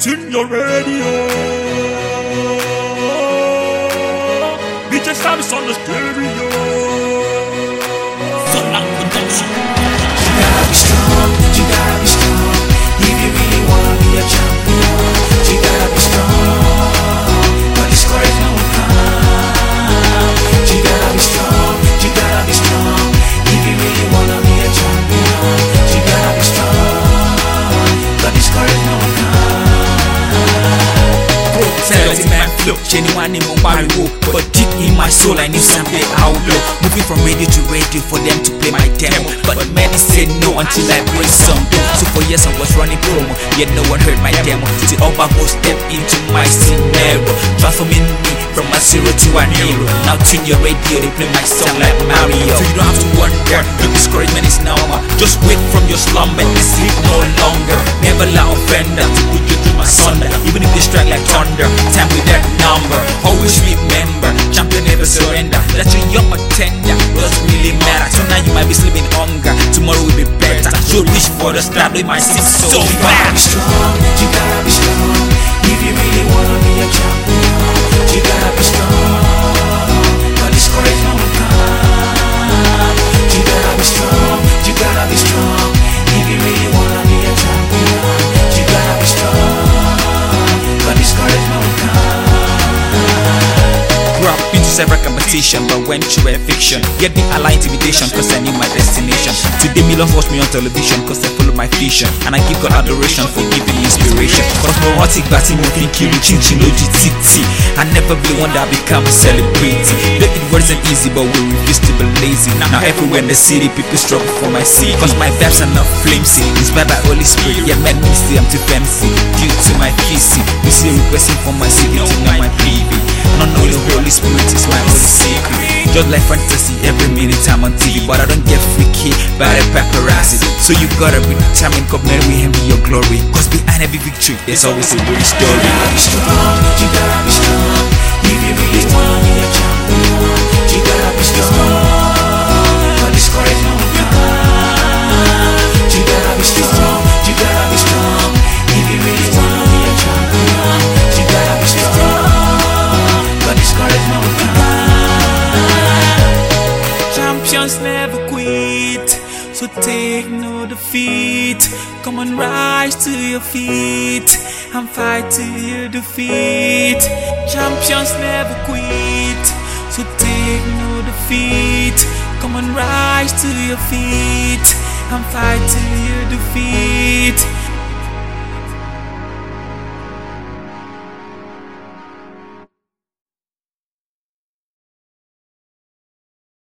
Tune your radio. BJ Sam is on Man flow, genuine in pariwo But deep in my soul I need something outlaw Moving from radio to radio for them to play my demo. But many say no until I bring some dough So for years I was running promo, yet no one heard my demo. Till Oba go step into my scenario. Transforming me from a zero to an hero. Now tune your radio, they play my song like Mario. So you don't have to wonder, the discouragement is normal. Just wake from your slumber. And sleep no longer never surrender. That you're young or tender, doesn't really matter? So now you might be sleeping hunger, tomorrow will be better. So reach for the start with my six so You gotta be strong, you gotta be strong. If you really wanna several competition, but went through a fiction. Get the ally intimidation, cause I knew my destination. Today, millions watch me on television, cause I follow my vision. And I give God adoration for giving me inspiration. Cause neurotic batting, moving, killing, chin, chin, OGTT. I never be one that become a celebrity. Though it wasn't easy, but we refuse to be lazy. Now, everywhere in the city, people struggle for my seat. Cause my vibes are not flimsy. Inspired by Holy Spirit, Yeah man me see I'm too fancy. Due to my See requesting for my to know my PV. Not knowing the Holy Spirit is my holy secret. Just like fantasy, every minute I'm on TV, but I don't get freaky by the paparazzi. So you gotta be determined, come let me envy your glory. Cause behind every victory, there's always a real story. You gotta be strong, you gotta be so take no defeat. Come on, rise to your feet and fight till you defeat. Champions never quit, so take no defeat. Come on, rise to your feet and fight till you defeat.